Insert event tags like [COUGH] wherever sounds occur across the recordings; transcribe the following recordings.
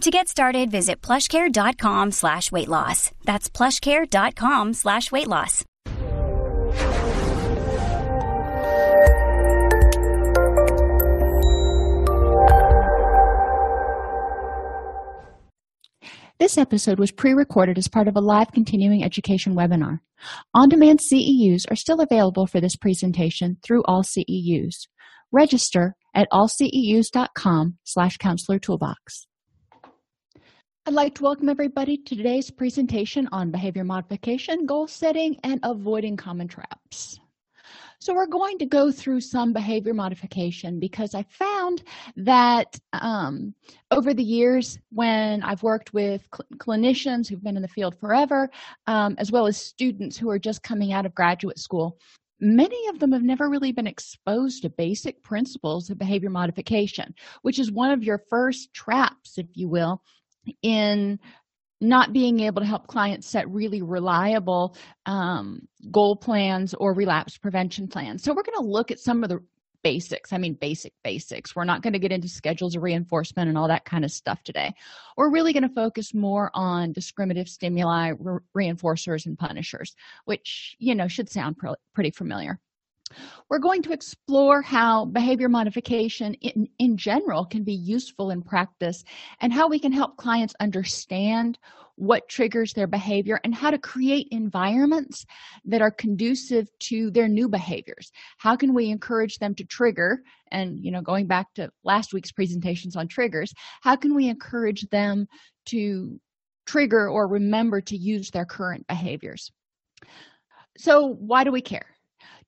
To get started, visit plushcare.com slash weight loss. That's plushcare.com slash weight loss. This episode was pre-recorded as part of a live continuing education webinar. On-demand CEUs are still available for this presentation through all CEUs. Register at allceus.com slash counselor toolbox. I'd like to welcome everybody to today's presentation on behavior modification, goal setting, and avoiding common traps. So we're going to go through some behavior modification because I found that um, over the years when I've worked with cl- clinicians who've been in the field forever, um, as well as students who are just coming out of graduate school, many of them have never really been exposed to basic principles of behavior modification, which is one of your first traps, if you will, in not being able to help clients set really reliable um, goal plans or relapse prevention plans. So, we're going to look at some of the basics. I mean, basic basics. We're not going to get into schedules of reinforcement and all that kind of stuff today. We're really going to focus more on discriminative stimuli, re- reinforcers, and punishers, which, you know, should sound pr- pretty familiar. We're going to explore how behavior modification in, in general can be useful in practice and how we can help clients understand what triggers their behavior and how to create environments that are conducive to their new behaviors. How can we encourage them to trigger? And, you know, going back to last week's presentations on triggers, how can we encourage them to trigger or remember to use their current behaviors? So, why do we care?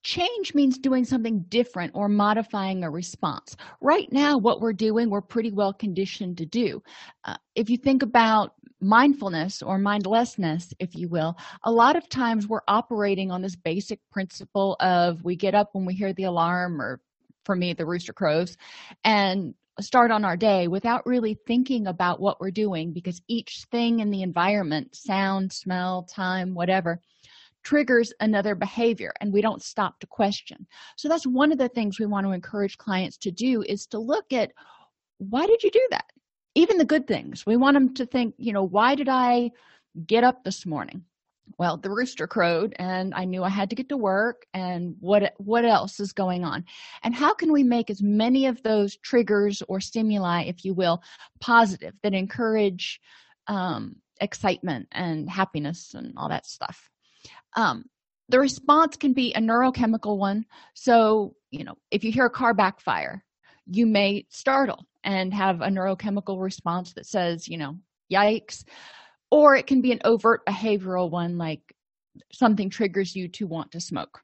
Change means doing something different or modifying a response. Right now, what we're doing, we're pretty well conditioned to do. Uh, if you think about mindfulness or mindlessness, if you will, a lot of times we're operating on this basic principle of we get up when we hear the alarm, or for me, the rooster crows, and start on our day without really thinking about what we're doing because each thing in the environment sound, smell, time, whatever triggers another behavior and we don't stop to question. So that's one of the things we want to encourage clients to do is to look at why did you do that? Even the good things. We want them to think you know why did i get up this morning? Well the rooster crowed and i knew i had to get to work and what what else is going on? And how can we make as many of those triggers or stimuli if you will positive that encourage um, excitement and happiness and all that stuff um, the response can be a neurochemical one. So you know if you hear a car backfire you may startle and have a neurochemical response that says you know yikes. Or it can be an overt behavioral one like something triggers you to want to smoke.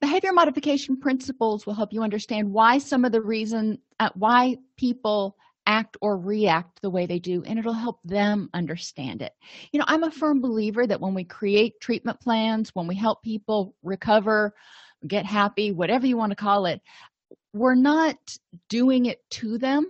Behavior modification principles will help you understand why some of the reason uh, why people act or react the way they do and it'll help them understand it. You know i'm a firm believer that when we create treatment plans when we help people recover get happy whatever you want to call it we're not doing it to them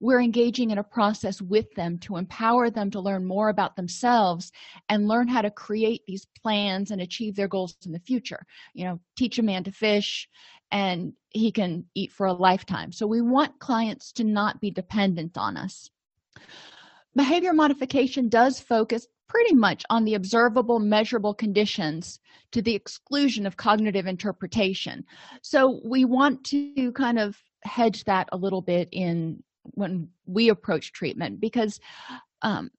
we're engaging in a process with them to empower them to learn more about themselves and learn how to create these plans and achieve their goals in the future you know teach a man to fish and he can eat for a lifetime. So we want clients to not be dependent on us. Behavior modification does focus pretty much on the observable, measurable conditions to the exclusion of cognitive interpretation. So we want to kind of hedge that a little bit in when we approach treatment because um,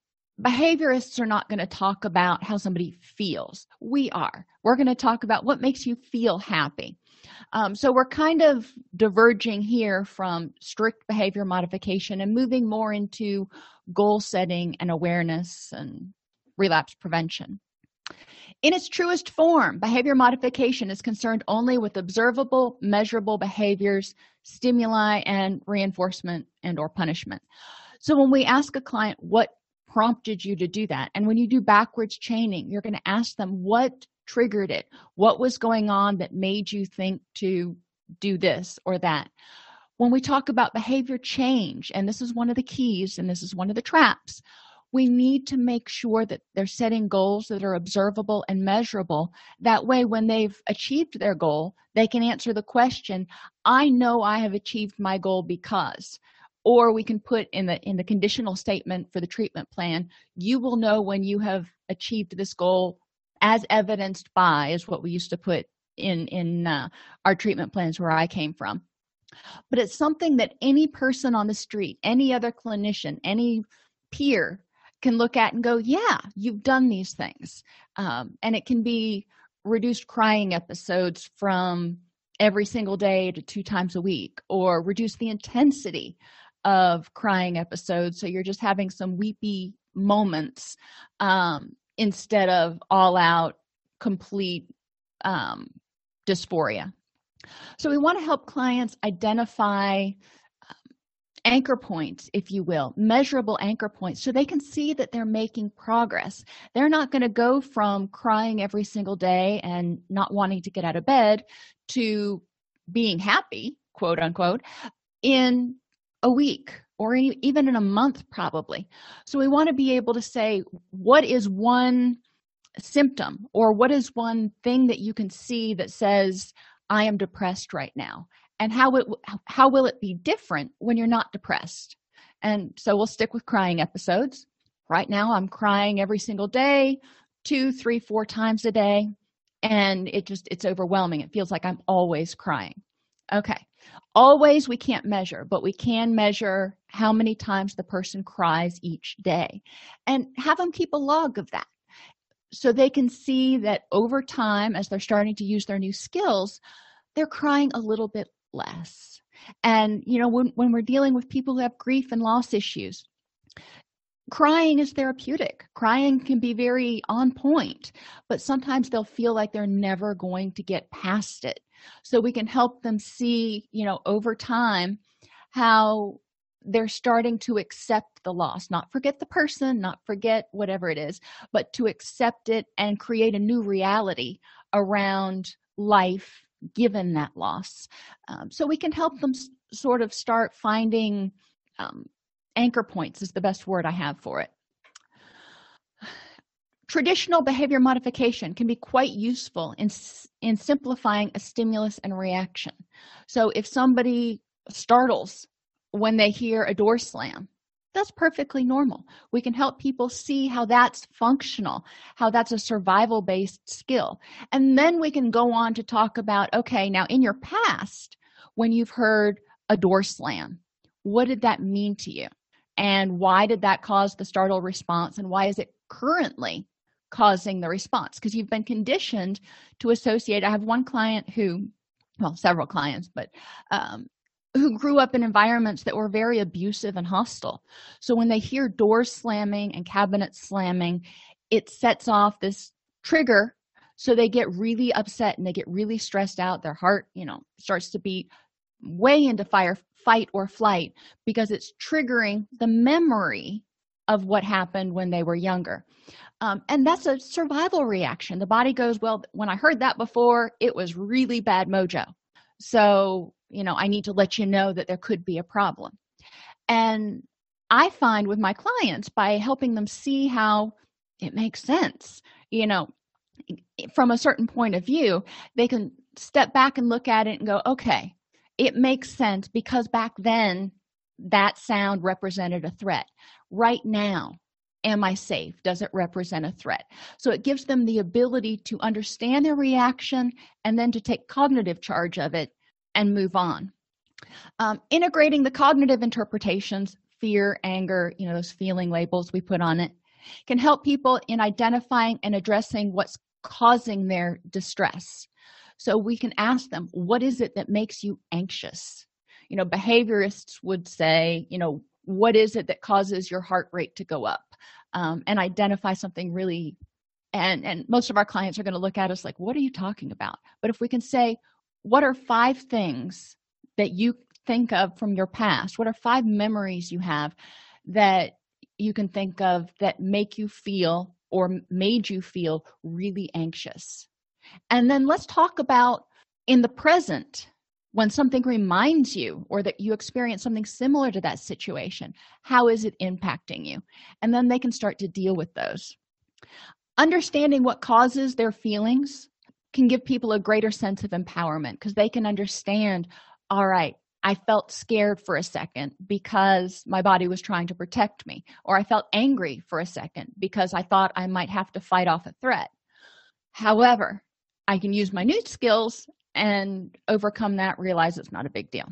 behaviorists are not going to talk about how somebody feels. We are. We're going to talk about what makes you feel happy. Um, so we're kind of diverging here from strict behavior modification and moving more into goal setting and awareness and relapse prevention. In its truest form behavior modification is concerned only with observable measurable behaviors stimuli and reinforcement and or punishment. So when we ask a client what prompted you to do that? And when you do backwards chaining you're going to ask them what triggered it? What was going on that made you think to do this or that? When we talk about behavior change and this is one of the keys and this is one of the traps we need to make sure that they're setting goals that are observable and measurable. That way when they've achieved their goal they can answer the question i know i have achieved my goal because. Or we can put in the in the conditional statement for the treatment plan you will know when you have achieved this goal as evidenced by is what we used to put in in uh, our treatment plans where i came from. But it's something that any person on the street any other clinician any peer can look at and go yeah you've done these things. Um, and it can be reduced crying episodes from every single day to two times a week or reduce the intensity of crying episodes so you're just having some weepy moments um, instead of all out complete um, dysphoria. So we want to help clients identify anchor points if you will measurable anchor points so they can see that they're making progress. They're not going to go from crying every single day and not wanting to get out of bed to being happy quote unquote in a week or even in a month probably. So we want to be able to say what is one symptom or what is one thing that you can see that says i am depressed right now and how it how will it be different when you're not depressed? And so we'll stick with crying episodes. Right now i'm crying every single day two three four times a day and it just it's overwhelming. It feels like i'm always crying. Okay. Always we can't measure but we can measure how many times the person cries each day. And have them keep a log of that so they can see that over time as they're starting to use their new skills they're crying a little bit less. And you know when, when we're dealing with people who have grief and loss issues crying is therapeutic. Crying can be very on point but sometimes they'll feel like they're never going to get past it. So we can help them see you know over time how they're starting to accept the loss not forget the person not forget whatever it is but to accept it and create a new reality around life given that loss. Um, so we can help them s- sort of start finding um, anchor points is the best word i have for it. Traditional behavior modification can be quite useful in in simplifying a stimulus and reaction. So if somebody startles when they hear a door slam that's perfectly normal. We can help people see how that's functional how that's a survival based skill. And then we can go on to talk about okay now in your past when you've heard a door slam what did that mean to you? And why did that cause the startle response? And why is it currently causing the response? Because you've been conditioned to associate i have one client who well several clients but um, who grew up in environments that were very abusive and hostile. So when they hear doors slamming and cabinets slamming it sets off this trigger. So they get really upset and they get really stressed out. Their heart you know starts to beat way into fire fight or flight because it's triggering the memory of what happened when they were younger. Um, and that's a survival reaction. The body goes well when i heard that before it was really bad mojo. So you know i need to let you know that there could be a problem. And i find with my clients by helping them see how it makes sense you know from a certain point of view they can step back and look at it and go okay it makes sense because back then that sound represented a threat. Right now am i safe? Does it represent a threat? So it gives them the ability to understand their reaction and then to take cognitive charge of it and move on. Um, integrating the cognitive interpretations fear anger you know those feeling labels we put on it can help people in identifying and addressing what's causing their distress. So we can ask them what is it that makes you anxious? You know behaviorists would say you know what is it that causes your heart rate to go up? Um, and identify something really and and most of our clients are going to look at us like what are you talking about? But if we can say what are five things that you think of from your past? What are five memories you have that you can think of that make you feel or made you feel really anxious? And then let's talk about in the present when something reminds you or that you experience something similar to that situation how is it impacting you? And then they can start to deal with those. Understanding what causes their feelings can give people a greater sense of empowerment because they can understand all right I felt scared for a second because my body was trying to protect me, or I felt angry for a second because I thought I might have to fight off a threat. However, I can use my new skills and overcome that, realize it's not a big deal.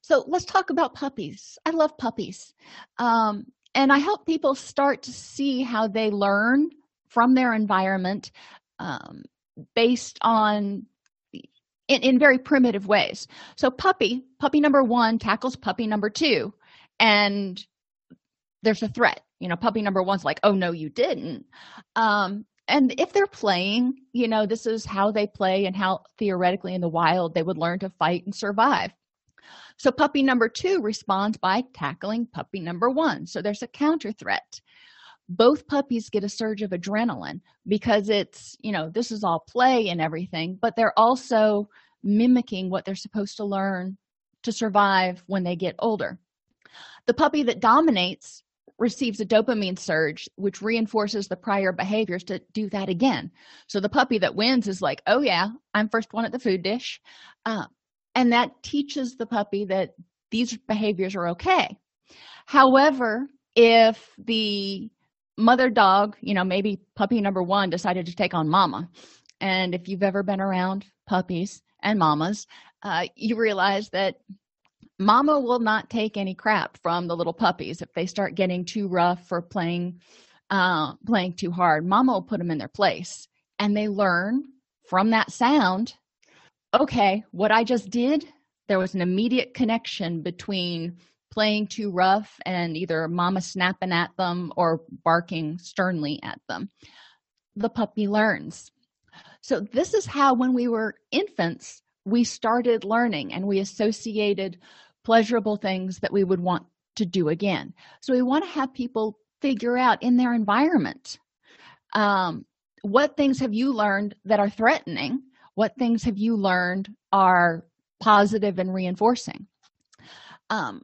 So let's talk about puppies. I love puppies. Um, and I help people start to see how they learn from their environment um, based on in, in very primitive ways. So puppy puppy number one tackles puppy number two and there's a threat. You know puppy number one's like oh no you didn't. Um and if they're playing you know this is how they play and how theoretically in the wild they would learn to fight and survive. So puppy number two responds by tackling puppy number one. So there's a counter threat both puppies get a surge of adrenaline because it's you know this is all play and everything but they're also mimicking what they're supposed to learn to survive when they get older. The puppy that dominates receives a dopamine surge which reinforces the prior behaviors to do that again. So the puppy that wins is like oh yeah i'm first one at the food dish. Uh, and that teaches the puppy that these behaviors are okay. However if the mother dog you know maybe puppy number one decided to take on mama. And if you've ever been around puppies and mamas uh, you realize that mama will not take any crap from the little puppies if they start getting too rough or playing uh, playing too hard. Mama will put them in their place and they learn from that sound okay what i just did there was an immediate connection between playing too rough and either mama snapping at them or barking sternly at them. The puppy learns. So this is how when we were infants we started learning and we associated pleasurable things that we would want to do again. So we want to have people figure out in their environment um, what things have you learned that are threatening? What things have you learned are positive and reinforcing? Um,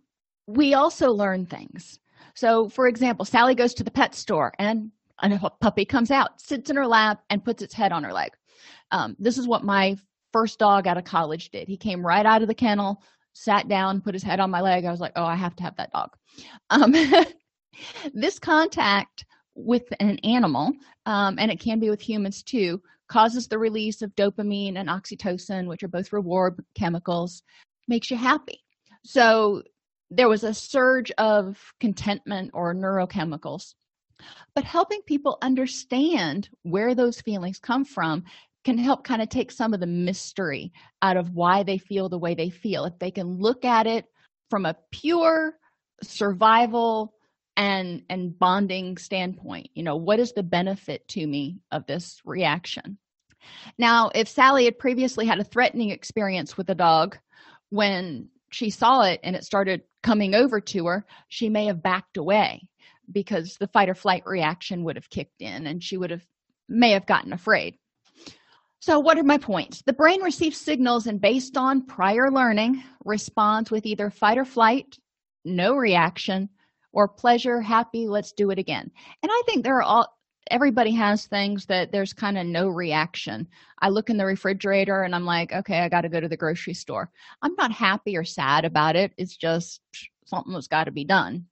we also learn things. So for example sally goes to the pet store and a puppy comes out sits in her lap and puts its head on her leg. Um, this is what my first dog out of college did. He came right out of the kennel sat down put his head on my leg. I was like oh i have to have that dog. Um, [LAUGHS] this contact with an animal um, and it can be with humans too causes the release of dopamine and oxytocin which are both reward chemicals makes you happy. So there was a surge of contentment or neurochemicals. But helping people understand where those feelings come from can help kind of take some of the mystery out of why they feel the way they feel. If they can look at it from a pure survival and and bonding standpoint you know what is the benefit to me of this reaction? Now if sally had previously had a threatening experience with a dog when she saw it and it started coming over to her she may have backed away because the fight or flight reaction would have kicked in and she would have may have gotten afraid. So what are my points? The brain receives signals and based on prior learning responds with either fight or flight no reaction or pleasure happy let's do it again. And i think there are all everybody has things that there's kind of no reaction. I look in the refrigerator and i'm like okay i got to go to the grocery store. I'm not happy or sad about it. It's just something that's got to be done.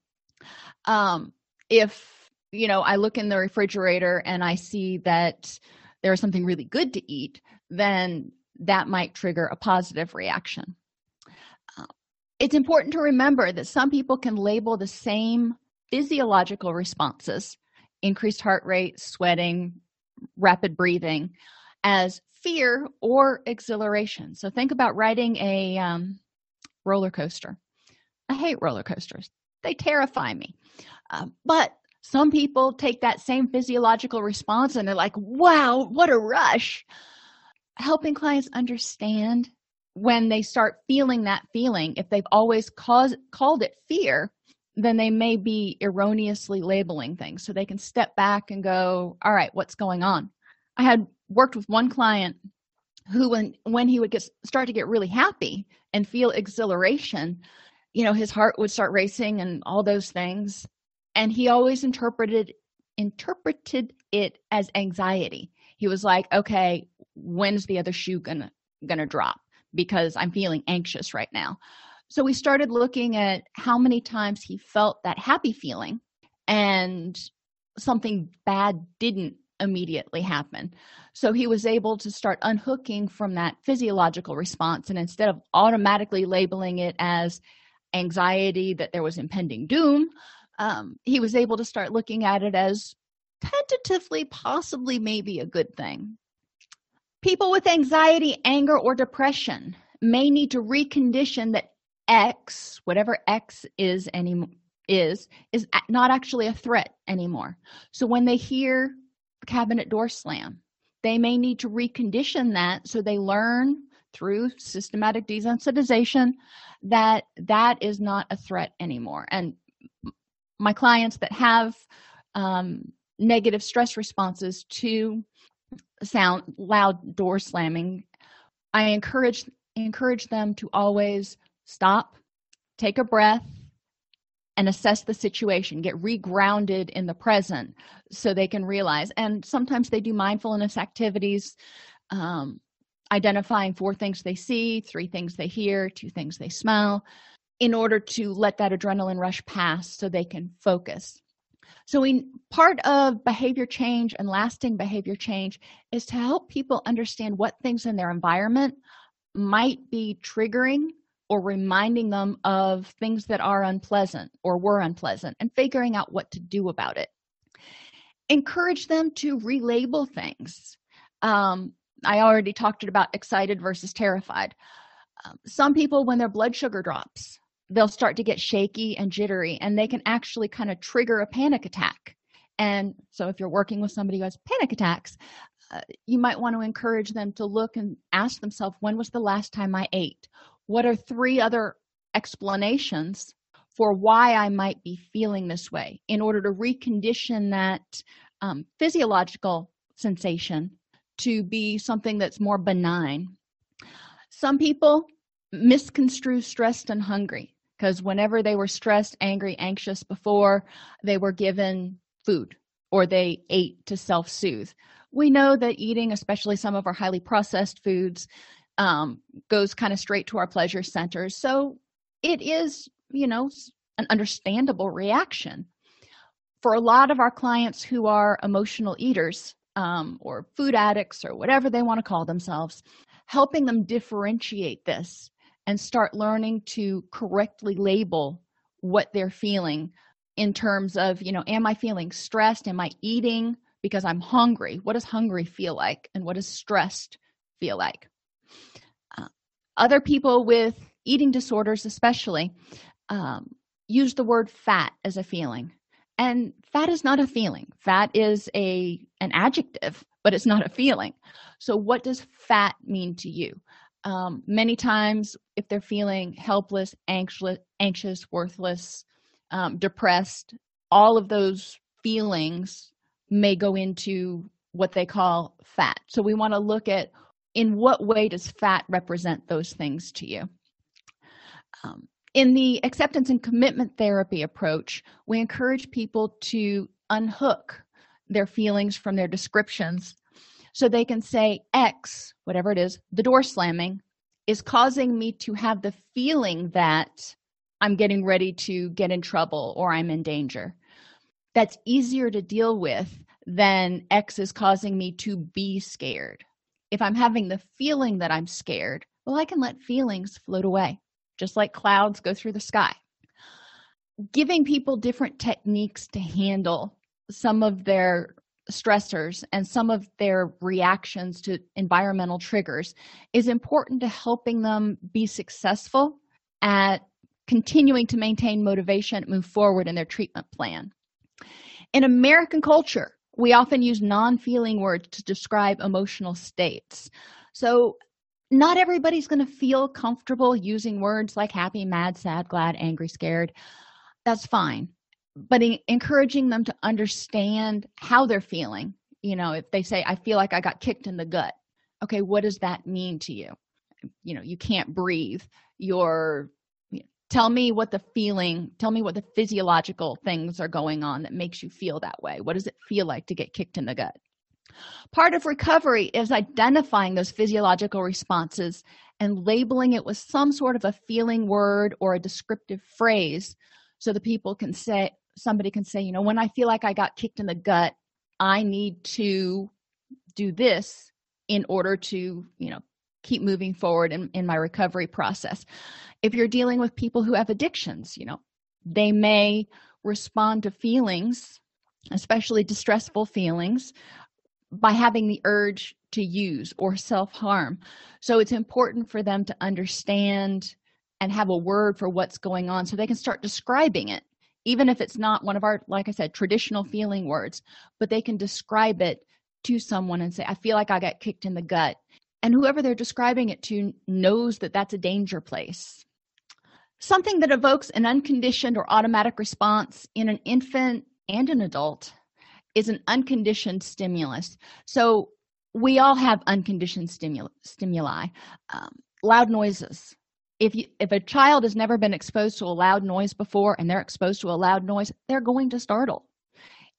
Um if you know i look in the refrigerator and i see that there's something really good to eat then that might trigger a positive reaction. Uh, it's important to remember that some people can label the same physiological responses increased heart rate, sweating, rapid breathing as fear or exhilaration. So think about riding a um, roller coaster. I hate roller coasters, they terrify me. Uh, but some people take that same physiological response and they're like, wow, what a rush. Helping clients understand when they start feeling that feeling, if they've always caused, called it fear, then they may be erroneously labeling things. So they can step back and go, all right, what's going on? I had worked with one client who when when he would get start to get really happy and feel exhilaration you know his heart would start racing and all those things and he always interpreted interpreted it as anxiety he was like okay when's the other shoe gonna gonna drop because i'm feeling anxious right now so we started looking at how many times he felt that happy feeling and something bad didn't immediately happen. So he was able to start unhooking from that physiological response. And instead of automatically labeling it as anxiety that there was impending doom, um, he was able to start looking at it as tentatively, possibly, maybe a good thing. People with anxiety, anger, or depression may need to recondition that X, whatever X is anymore is is not actually a threat anymore. So when they hear cabinet door slam they may need to recondition that so they learn through systematic desensitization that that is not a threat anymore. And my clients that have um, negative stress responses to sound loud door slamming i encourage encourage them to always stop take a breath and assess the situation, get regrounded in the present so they can realize. And sometimes they do mindfulness activities, um, identifying four things they see, three things they hear, two things they smell, in order to let that adrenaline rush pass so they can focus. So, in part of behavior change and lasting behavior change is to help people understand what things in their environment might be triggering or reminding them of things that are unpleasant or were unpleasant and figuring out what to do about it. Encourage them to relabel things. Um, I already talked about excited versus terrified. Um, some people, when their blood sugar drops, they'll start to get shaky and jittery, and they can actually kind of trigger a panic attack. And so, if you're working with somebody who has panic attacks, uh, you might want to encourage them to look and ask themselves, when was the last time I ate? What are three other explanations for why I might be feeling this way in order to recondition that um, physiological sensation to be something that's more benign. Some people misconstrue stressed and hungry because whenever they were stressed, angry, anxious before, they were given food or they ate to self soothe. We know that eating, especially some of our highly processed foods, um, goes kind of straight to our pleasure centers. So it is, you know, an understandable reaction. For a lot of our clients who are emotional eaters um, or food addicts or whatever they want to call themselves, helping them differentiate this and start learning to correctly label what they're feeling in terms of, you know, am I feeling stressed? Am I eating because I'm hungry? What does hungry feel like? And what does stressed feel like? Uh, other people with eating disorders, especially, um, use the word fat as a feeling. And fat is not a feeling. Fat is a an adjective, but it's not a feeling. So, what does fat mean to you? Um, many times, if they're feeling helpless, anxious, anxious, worthless, um, depressed, all of those feelings may go into what they call fat. So, we want to look at in what way does fat represent those things to you? Um, in the acceptance and commitment therapy approach we encourage people to unhook their feelings from their descriptions so they can say x whatever it is the door slamming is causing me to have the feeling that i'm getting ready to get in trouble or i'm in danger. That's easier to deal with than x is causing me to be scared if i'm having the feeling that i'm scared well i can let feelings float away just like clouds go through the sky. Giving people different techniques to handle some of their stressors and some of their reactions to environmental triggers is important to helping them be successful at continuing to maintain motivation move forward in their treatment plan. In american culture we often use non-feeling words to describe emotional states. So not everybody's going to feel comfortable using words like happy mad sad glad angry scared. That's fine. But encouraging them to understand how they're feeling. You know if they say i feel like i got kicked in the gut. Okay what does that mean to you? You know you can't breathe. You're tell me what the feeling tell me what the physiological things are going on that makes you feel that way. What does it feel like to get kicked in the gut? Part of recovery is identifying those physiological responses and labeling it with some sort of a feeling word or a descriptive phrase so the people can say somebody can say you know when i feel like i got kicked in the gut i need to do this in order to you know keep moving forward in, in my recovery process. If you're dealing with people who have addictions you know they may respond to feelings especially distressful feelings by having the urge to use or self-harm. So it's important for them to understand and have a word for what's going on so they can start describing it even if it's not one of our like i said traditional feeling words but they can describe it to someone and say i feel like i got kicked in the gut and whoever they're describing it to knows that that's a danger place. Something that evokes an unconditioned or automatic response in an infant and an adult is an unconditioned stimulus. So we all have unconditioned stimuli, stimuli. Um, loud noises. If you if a child has never been exposed to a loud noise before and they're exposed to a loud noise they're going to startle.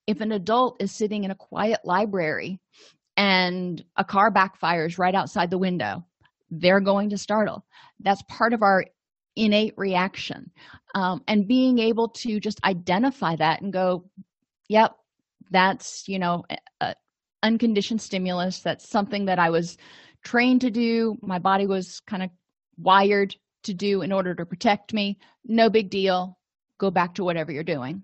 If an adult is sitting in a quiet library and a car backfires right outside the window they're going to startle. That's part of our innate reaction. Um, and being able to just identify that and go yep that's you know unconditioned stimulus. That's something that i was trained to do. My body was kind of wired to do in order to protect me. No big deal. Go back to whatever you're doing.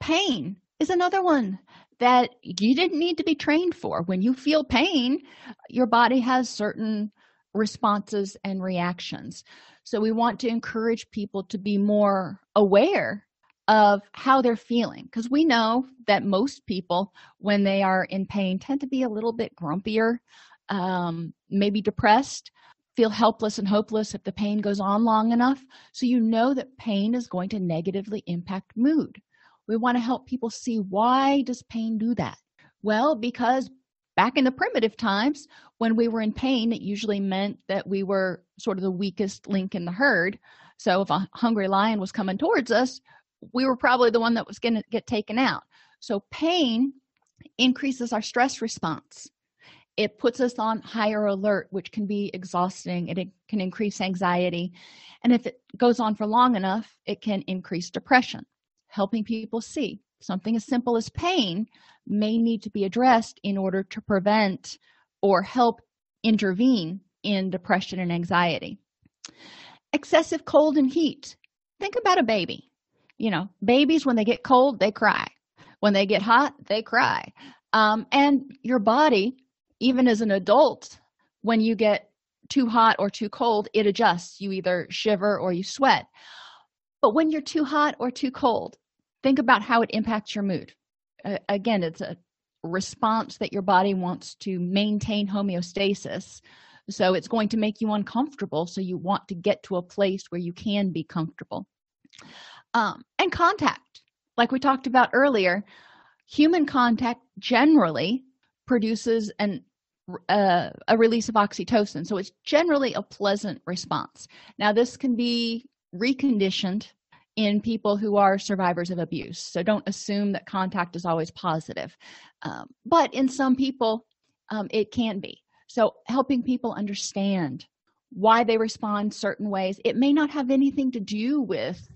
Pain is another one that you didn't need to be trained for. When you feel pain your body has certain responses and reactions. So we want to encourage people to be more aware of how they're feeling because we know that most people when they are in pain tend to be a little bit grumpier um, maybe depressed feel helpless and hopeless if the pain goes on long enough. So you know that pain is going to negatively impact mood we want to help people see why does pain do that? Well because back in the primitive times when we were in pain it usually meant that we were sort of the weakest link in the herd. So if a hungry lion was coming towards us we were probably the one that was going to get taken out. So pain increases our stress response. It puts us on higher alert which can be exhausting it can increase anxiety. And if it goes on for long enough it can increase depression helping people see. Something as simple as pain may need to be addressed in order to prevent or help intervene in depression and anxiety. Excessive cold and heat. Think about a baby. You know babies when they get cold they cry. When they get hot they cry. Um, and your body even as an adult when you get too hot or too cold it adjusts. You either shiver or you sweat. But when you're too hot or too cold think about how it impacts your mood. Uh, again it's a response that your body wants to maintain homeostasis. So it's going to make you uncomfortable. So you want to get to a place where you can be comfortable. Um, and contact. Like we talked about earlier human contact generally produces an uh, a release of oxytocin. So it's generally a pleasant response. Now this can be reconditioned in people who are survivors of abuse. So don't assume that contact is always positive. Um, but in some people um, it can be. So helping people understand why they respond certain ways. It may not have anything to do with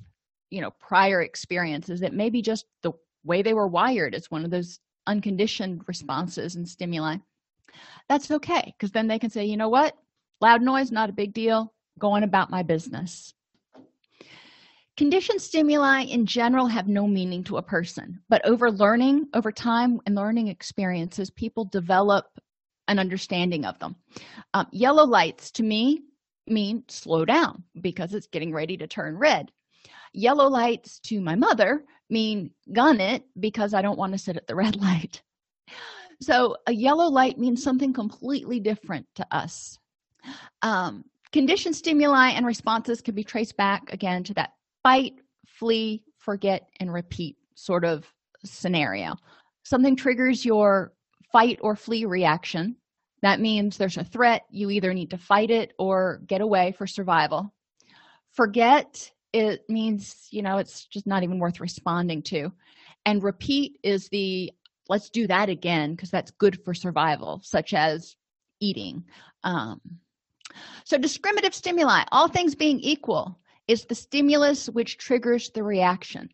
you know prior experiences. It may be just the way they were wired It's one of those unconditioned responses and stimuli. That's okay because then they can say you know what? Loud noise not a big deal. Going about my business Conditioned stimuli in general have no meaning to a person, but over learning, over time and learning experiences, people develop an understanding of them. Um, yellow lights to me mean slow down because it's getting ready to turn red. Yellow lights to my mother mean gun it because I don't want to sit at the [LAUGHS] red light. So a yellow light means something completely different to us. Um, conditioned stimuli and responses can be traced back again to that fight, flee, forget, and repeat sort of scenario. Something triggers your fight or flee reaction. That means there's a threat. You either need to fight it or get away for survival. Forget, it means, you know, it's just not even worth responding to. And repeat is the let's do that again because that's good for survival, such as eating. Um, so, discriminative stimuli, all things being equal, is the stimulus which triggers the reaction.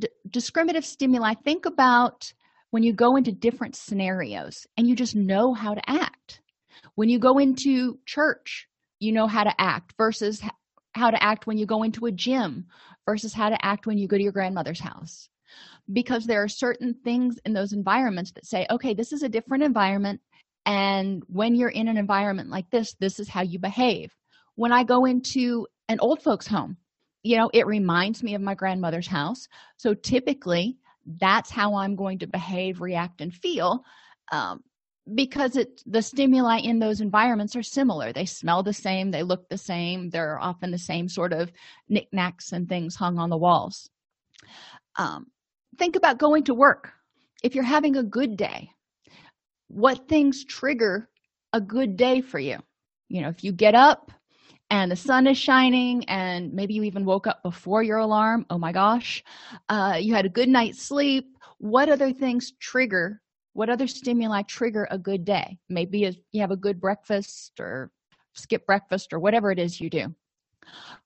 D- discriminative stimuli, think about when you go into different scenarios and you just know how to act. When you go into church, you know how to act versus how to act when you go into a gym versus how to act when you go to your grandmother's house. Because there are certain things in those environments that say, okay, this is a different environment. And when you're in an environment like this, this is how you behave. When I go into an old folks home. You know it reminds me of my grandmother's house. So typically that's how i'm going to behave react and feel um, because it the stimuli in those environments are similar. They smell the same they look the same they're often the same sort of knickknacks and things hung on the walls. Um, think about going to work. If you're having a good day what things trigger a good day for you? You know if you get up and the sun is shining and maybe you even woke up before your alarm. Oh my gosh. Uh, you had a good night's sleep. What other things trigger what other stimuli trigger a good day? Maybe you have a good breakfast or skip breakfast or whatever it is you do.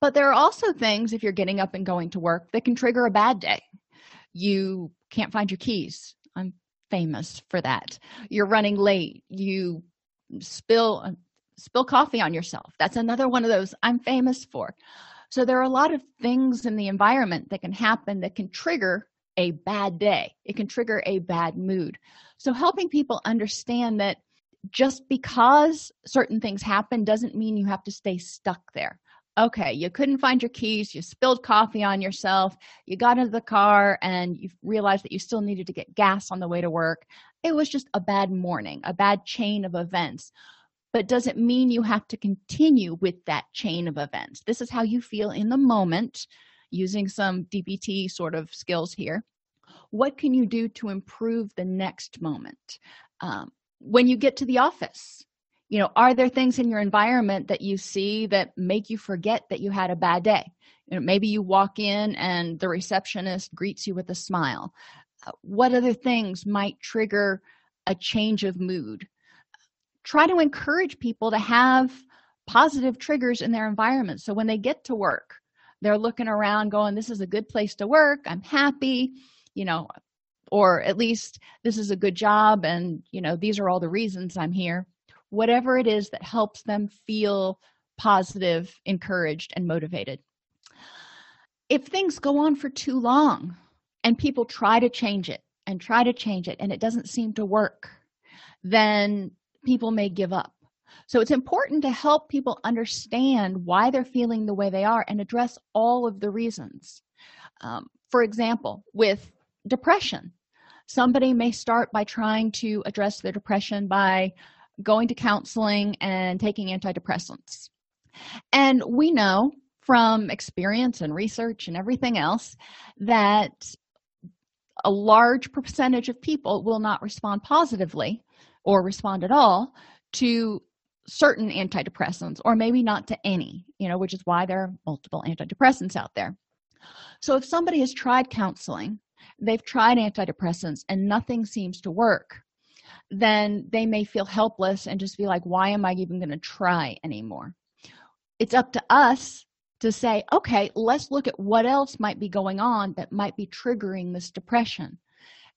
But there are also things if you're getting up and going to work that can trigger a bad day. You can't find your keys. I'm famous for that. You're running late. You spill spill coffee on yourself. That's another one of those i'm famous for. So there are a lot of things in the environment that can happen that can trigger a bad day. It can trigger a bad mood. So helping people understand that just because certain things happen doesn't mean you have to stay stuck there. Okay you couldn't find your keys. You spilled coffee on yourself. You got into the car and you realized that you still needed to get gas on the way to work. It was just a bad morning a bad chain of events but doesn't mean you have to continue with that chain of events. This is how you feel in the moment using some DBT sort of skills here. What can you do to improve the next moment? Um, when you get to the office, you know, are there things in your environment that you see that make you forget that you had a bad day? You know, maybe you walk in and the receptionist greets you with a smile. Uh, what other things might trigger a change of mood? Try to encourage people to have positive triggers in their environment. So when they get to work they're looking around going this is a good place to work. I'm happy you know or at least this is a good job and you know these are all the reasons i'm here. Whatever it is that helps them feel positive encouraged and motivated. If things go on for too long and people try to change it and try to change it and it doesn't seem to work then people may give up. So it's important to help people understand why they're feeling the way they are and address all of the reasons. Um, for example with depression somebody may start by trying to address their depression by going to counseling and taking antidepressants. And we know from experience and research and everything else that a large percentage of people will not respond positively or respond at all to certain antidepressants or maybe not to any you know which is why there are multiple antidepressants out there. So if somebody has tried counseling they've tried antidepressants and nothing seems to work then they may feel helpless and just be like why am i even going to try anymore? It's up to us to say okay let's look at what else might be going on that might be triggering this depression.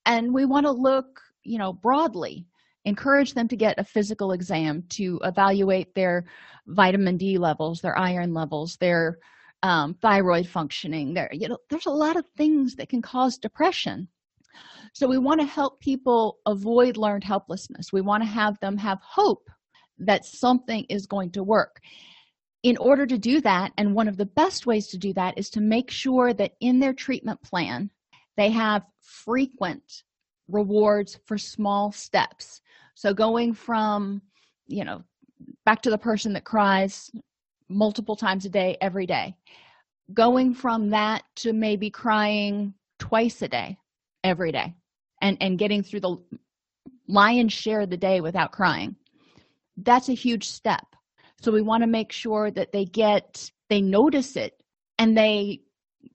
And we want to look you know broadly encourage them to get a physical exam to evaluate their vitamin d levels their iron levels their um, thyroid functioning. There you know there's a lot of things that can cause depression. So we want to help people avoid learned helplessness. We want to have them have hope that something is going to work. In order to do that and one of the best ways to do that is to make sure that in their treatment plan they have frequent rewards for small steps so going from you know back to the person that cries multiple times a day every day going from that to maybe crying twice a day every day and and getting through the lion's share of the day without crying that's a huge step. So we want to make sure that they get they notice it and they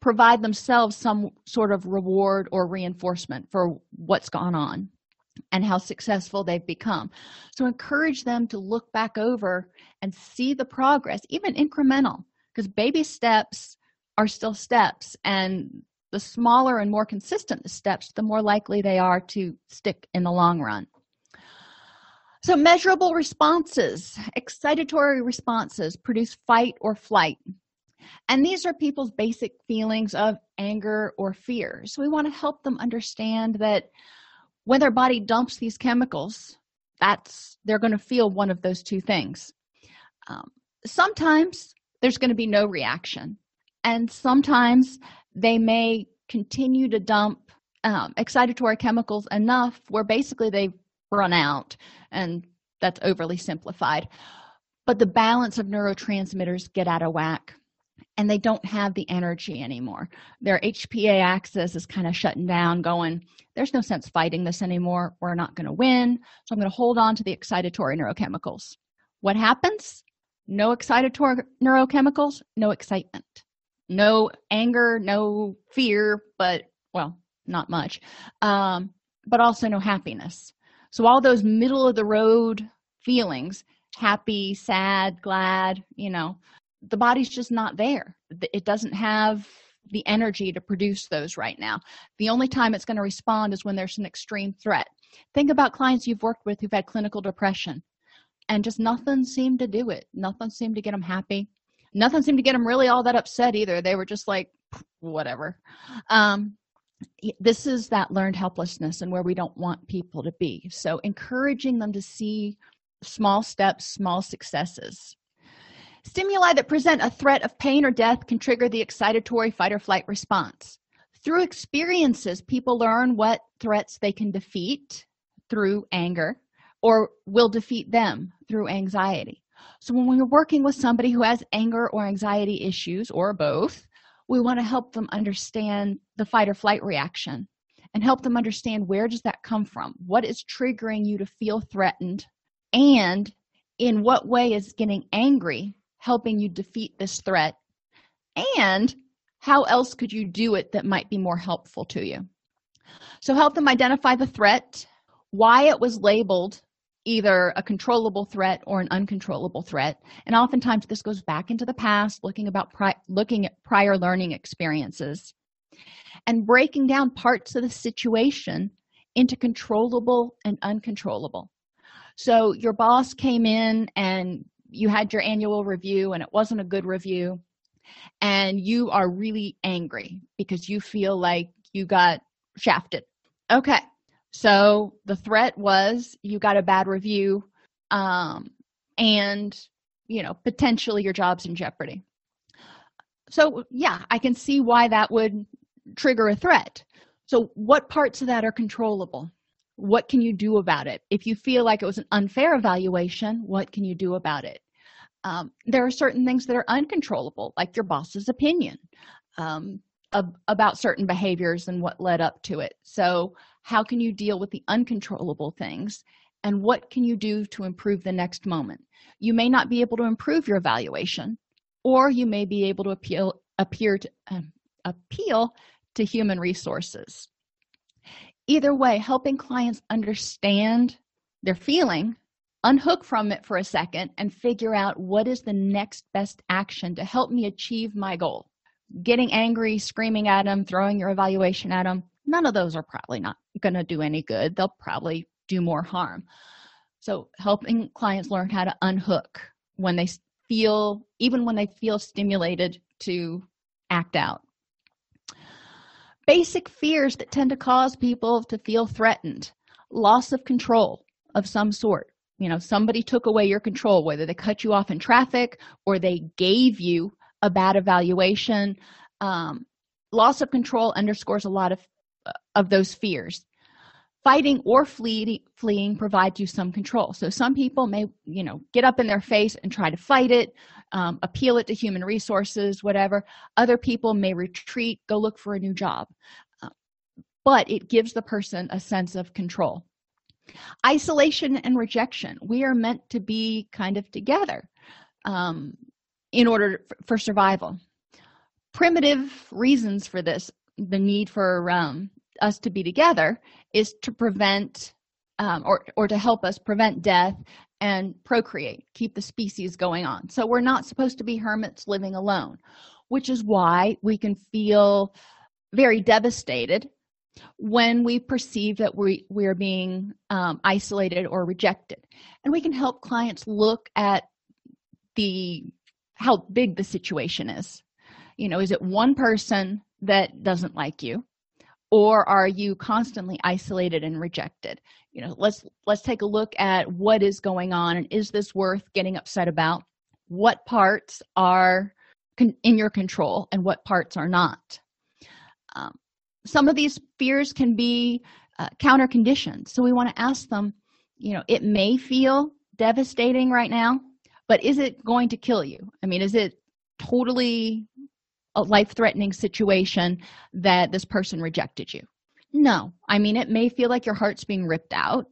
provide themselves some sort of reward or reinforcement for what's gone on and how successful they've become. So encourage them to look back over and see the progress even incremental because baby steps are still steps and the smaller and more consistent the steps the more likely they are to stick in the long run. So measurable responses excitatory responses produce fight or flight. And these are people's basic feelings of anger or fear. So we want to help them understand that when their body dumps these chemicals that's they're going to feel one of those two things. Um, sometimes there's going to be no reaction and sometimes they may continue to dump um, excitatory chemicals enough where basically they've run out and that's overly simplified. But the balance of neurotransmitters get out of whack and they don't have the energy anymore. Their hpa axis is kind of shutting down going there's no sense fighting this anymore. We're not going to win. So i'm going to hold on to the excitatory neurochemicals. What happens? No excitatory neurochemicals no excitement. No anger no fear but well not much. Um, but also no happiness. So all those middle of the road feelings happy sad glad you know the body's just not there. It doesn't have the energy to produce those right now. The only time it's going to respond is when there's an extreme threat. Think about clients you've worked with who've had clinical depression and just nothing seemed to do it. Nothing seemed to get them happy. Nothing seemed to get them really all that upset either. They were just like whatever. Um this is that learned helplessness and where we don't want people to be. So encouraging them to see small steps small successes stimuli that present a threat of pain or death can trigger the excitatory fight or flight response. Through experiences people learn what threats they can defeat through anger or will defeat them through anxiety. So when we're working with somebody who has anger or anxiety issues or both we want to help them understand the fight or flight reaction and help them understand where does that come from? What is triggering you to feel threatened? And in what way is getting angry helping you defeat this threat? And how else could you do it that might be more helpful to you? So help them identify the threat why it was labeled either a controllable threat or an uncontrollable threat. And oftentimes this goes back into the past looking about pri- looking at prior learning experiences and breaking down parts of the situation into controllable and uncontrollable. So your boss came in and you had your annual review and it wasn't a good review. And you are really angry because you feel like you got shafted. Okay so the threat was you got a bad review um, and you know potentially your job's in jeopardy. So yeah i can see why that would trigger a threat. So what parts of that are controllable what can you do about it? If you feel like it was an unfair evaluation what can you do about it? Um, there are certain things that are uncontrollable like your boss's opinion um, of, about certain behaviors and what led up to it. So how can you deal with the uncontrollable things and what can you do to improve the next moment? You may not be able to improve your evaluation or you may be able to appeal appear to uh, appeal to human resources either way helping clients understand their feeling unhook from it for a second and figure out what is the next best action to help me achieve my goal. Getting angry screaming at them throwing your evaluation at them none of those are probably not going to do any good. They'll probably do more harm. So helping clients learn how to unhook when they feel even when they feel stimulated to act out basic fears that tend to cause people to feel threatened. Loss of control of some sort. You know somebody took away your control whether they cut you off in traffic or they gave you a bad evaluation. Um, loss of control underscores a lot of of those fears fighting or flee, fleeing provides you some control. So some people may you know get up in their face and try to fight it um, appeal it to human resources whatever. Other people may retreat go look for a new job. Uh, but it gives the person a sense of control. Isolation and rejection. We are meant to be kind of together um, in order for survival. Primitive reasons for this the need for um, us to be together is to prevent um, or, or to help us prevent death and procreate keep the species going on. So we're not supposed to be hermits living alone which is why we can feel very devastated when we perceive that we, we are being um, isolated or rejected. And we can help clients look at the how big the situation is. You know is it one person that doesn't like you or are you constantly isolated and rejected? You know let's let's take a look at what is going on and is this worth getting upset about? What parts are in your control and what parts are not? Um, some of these fears can be uh, counter conditions so we want to ask them you know it may feel devastating right now but is it going to kill you? I mean is it totally a life-threatening situation that this person rejected you? No. I mean it may feel like your heart's being ripped out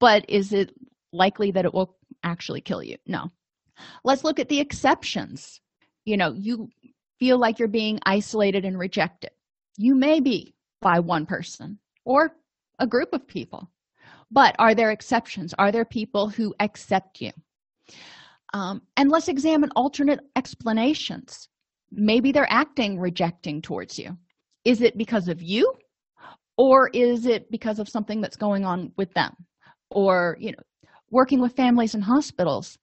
but is it likely that it will actually kill you? No. Let's look at the exceptions. You know you feel like you're being isolated and rejected. You may be by one person or a group of people but are there exceptions? Are there people who accept you? Um, and let's examine alternate explanations maybe they're acting rejecting towards you. Is it because of you? Or is it because of something that's going on with them? Or you know working with families and hospitals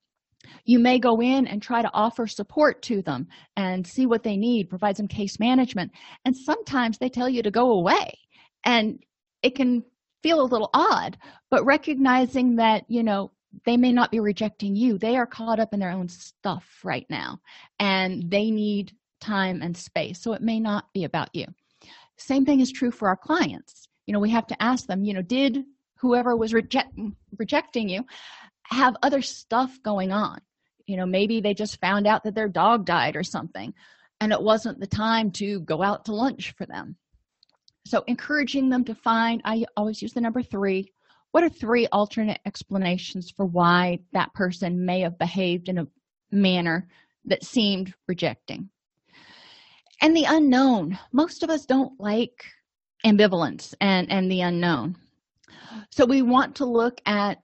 you may go in and try to offer support to them and see what they need provide some case management and sometimes they tell you to go away. And it can feel a little odd but recognizing that you know they may not be rejecting you they are caught up in their own stuff right now and they need time and space so it may not be about you. Same thing is true for our clients. You know we have to ask them you know did whoever was reject, rejecting you have other stuff going on? You know maybe they just found out that their dog died or something and it wasn't the time to go out to lunch for them. So encouraging them to find i always use the number three. What are three alternate explanations for why that person may have behaved in a manner that seemed rejecting and the unknown. Most of us don't like ambivalence and and the unknown. So we want to look at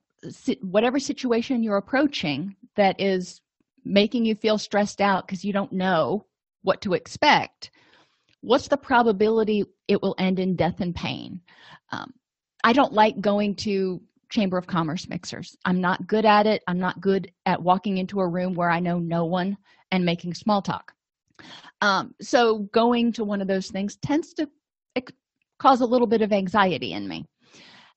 whatever situation you're approaching that is making you feel stressed out because you don't know what to expect what's the probability it will end in death and pain? Um, i don't like going to chamber of commerce mixers. I'm not good at it. I'm not good at walking into a room where i know no one and making small talk um, so going to one of those things tends to cause a little bit of anxiety in me.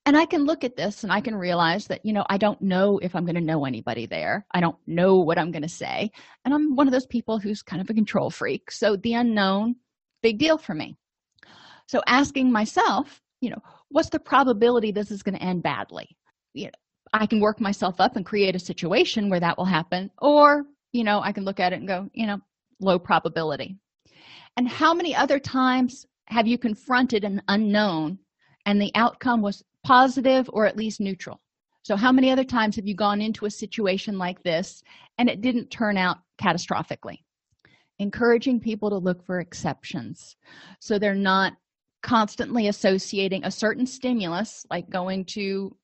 And i can look at this and i can realize that you know i don't know if i'm going to know anybody there. I don't know what i'm going to say. And i'm one of those people who's kind of a control freak. So the unknown big deal for me. So asking myself you know what's the probability this is going to end badly? You know i can work myself up and create a situation where that will happen. Or you know i can look at it and go you know low probability. And how many other times have you confronted an unknown and the outcome was positive or at least neutral? So how many other times have you gone into a situation like this and it didn't turn out catastrophically? Encouraging people to look for exceptions. So they're not constantly associating a certain stimulus like going to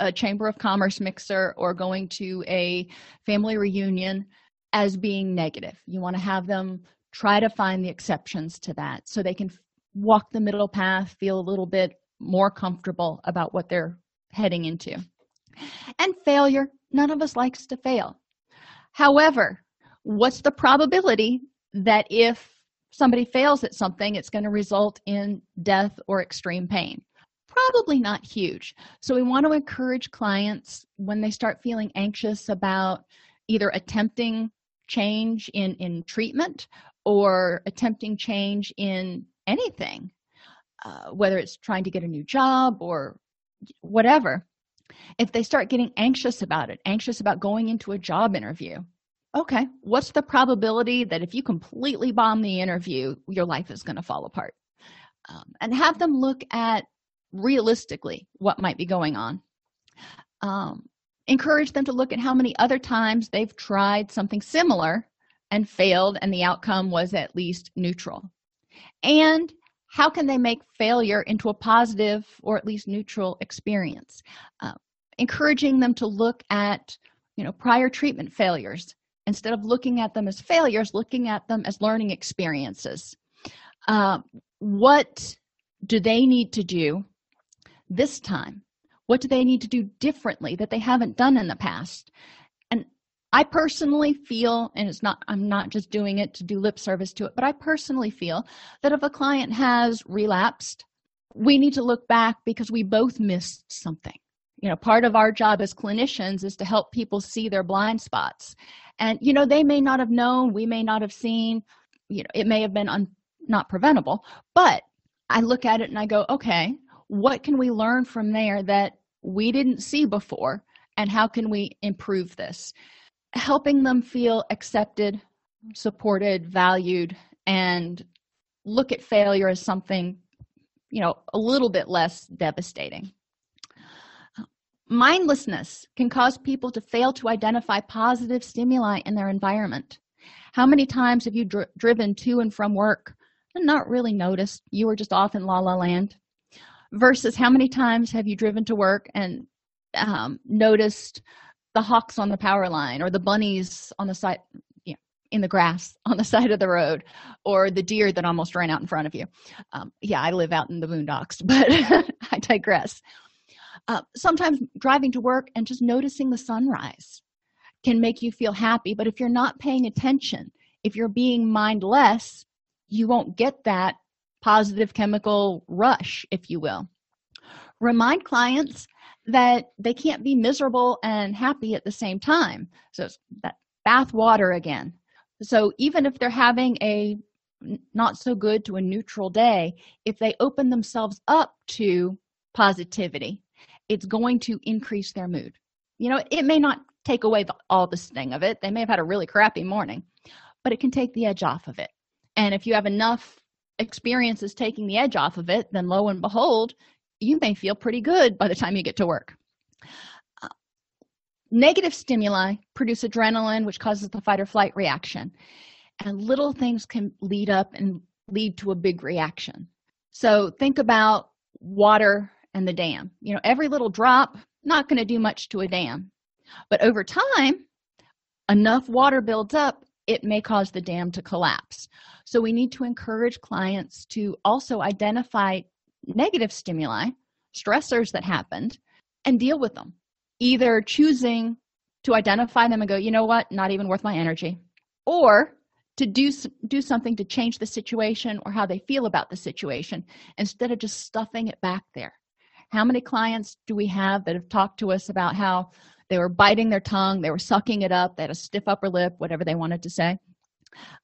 a chamber of commerce mixer or going to a family reunion as being negative. You want to have them try to find the exceptions to that so they can walk the middle path feel a little bit more comfortable about what they're heading into. And failure none of us likes to fail. However what's the probability that if somebody fails at something it's going to result in death or extreme pain? Probably not huge. So we want to encourage clients when they start feeling anxious about either attempting change in in treatment or attempting change in anything uh, whether it's trying to get a new job or whatever. If they start getting anxious about it anxious about going into a job interview okay what's the probability that if you completely bomb the interview your life is going to fall apart? Um, and have them look at realistically what might be going on. Um, encourage them to look at how many other times they've tried something similar and failed and the outcome was at least neutral. And how can they make failure into a positive or at least neutral experience? Uh, encouraging them to look at you know prior treatment failures instead of looking at them as failures looking at them as learning experiences. Uh, what do they need to do this time what do they need to do differently that they haven't done in the past? And i personally feel and it's not i'm not just doing it to do lip service to it but i personally feel that if a client has relapsed we need to look back because we both missed something. You know part of our job as clinicians is to help people see their blind spots. And you know they may not have known we may not have seen you know it may have been un, not preventable but i look at it and i go okay what can we learn from there that we didn't see before and how can we improve this? Helping them feel accepted supported valued and look at failure as something you know a little bit less devastating. Mindlessness can cause people to fail to identify positive stimuli in their environment. How many times have you dr driven to and from work and not really noticed? You were just off in la la land versus how many times have you driven to work and um, noticed the hawks on the power line or the bunnies on the side you know, in the grass [LAUGHS] on the side of the road or the deer that almost ran out in front of you? Um, yeah i live out in the boondocks [LAUGHS] but i digress. Uh, sometimes driving to work and just noticing the sunrise can make you feel happy but if you're not paying attention if you're being mindless you won't get that positive chemical rush if you will. Remind clients that they can't be miserable and happy at the same time. So that bath water again. So even if they're having a not so good to a neutral day if they open themselves up to positivity it's going to increase their mood. You know it may not take away the, all the sting of it. They may have had a really crappy morning but it can take the edge off of it. And if you have enough experiences taking the edge off of it then lo and behold you may feel pretty good by the time you get to work. Uh, negative stimuli produce adrenaline which causes the fight or flight reaction. And little things can lead up and lead to a big reaction. So think about water and the dam. You know every little drop not going to do much to a dam. But over time enough water builds up it may cause the dam to collapse. So we need to encourage clients to also identify negative stimuli stressors that happened and deal with them. Either choosing to identify them and go you know what? Not even worth my energy or to do do something to change the situation or how they feel about the situation instead of just stuffing it back there. How many clients do we have that have talked to us about how they were biting their tongue. They were sucking it up. They had a stiff upper lip whatever they wanted to say.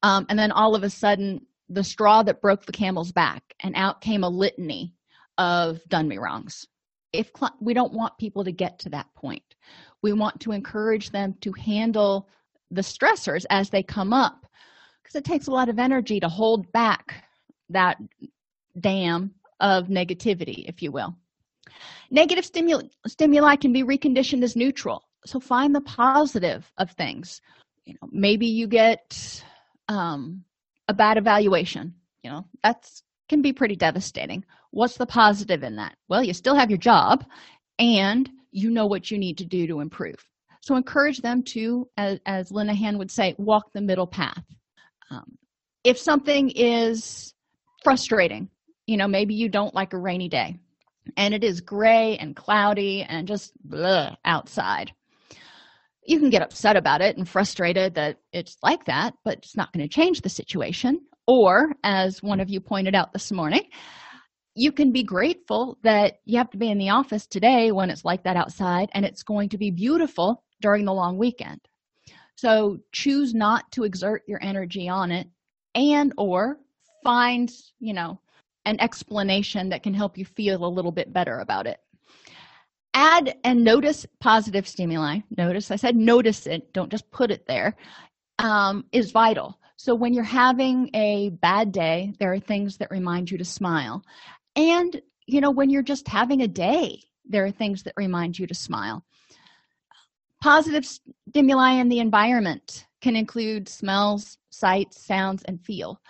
Um, and then all of a sudden the straw that broke the camel's back and out came a litany of done me wrongs. If we don't want people to get to that point. We want to encourage them to handle the stressors as they come up because it takes a lot of energy to hold back that dam of negativity if you will negative stimuli, stimuli can be reconditioned as neutral. So find the positive of things. You know maybe you get um, a bad evaluation. You know that's can be pretty devastating. What's the positive in that? Well you still have your job and you know what you need to do to improve. So encourage them to as, as would say walk the middle path. Um, if something is frustrating you know maybe you don't like a rainy day and it is gray and cloudy and just bleh outside. You can get upset about it and frustrated that it's like that but it's not going to change the situation. Or as one of you pointed out this morning you can be grateful that you have to be in the office today when it's like that outside and it's going to be beautiful during the long weekend. So choose not to exert your energy on it and or find you know an explanation that can help you feel a little bit better about it. Add and notice positive stimuli. Notice i said notice it don't just put it there um, is vital. So when you're having a bad day there are things that remind you to smile. And you know when you're just having a day there are things that remind you to smile. Positive stimuli in the environment can include smells sights sounds and feel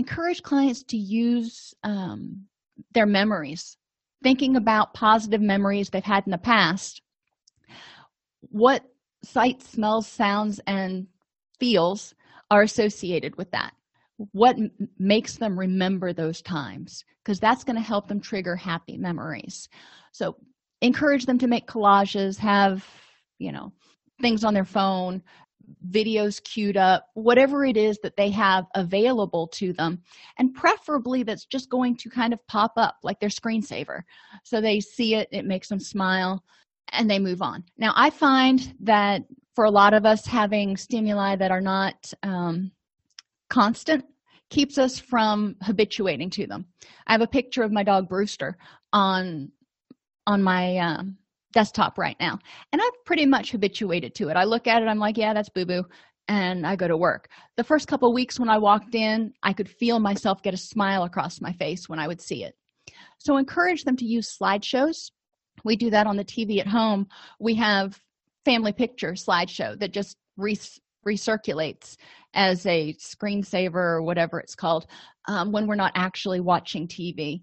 encourage clients to use um, their memories thinking about positive memories they've had in the past. What sights smells sounds and feels are associated with that? What makes them remember those times? Because that's going to help them trigger happy memories. So encourage them to make collages have you know things on their phone videos queued up whatever it is that they have available to them and preferably that's just going to kind of pop up like their screensaver. So they see it it makes them smile and they move on. Now i find that for a lot of us having stimuli that are not um, constant keeps us from habituating to them. I have a picture of my dog brewster on on my um, desktop right now. And i've pretty much habituated to it. I look at it i'm like yeah that's boo boo and i go to work. The first couple weeks when i walked in i could feel myself get a smile across my face when i would see it. So encourage them to use slideshows. We do that on the tv at home. We have family picture slideshow that just re- recirculates as a screensaver or whatever it's called um, when we're not actually watching tv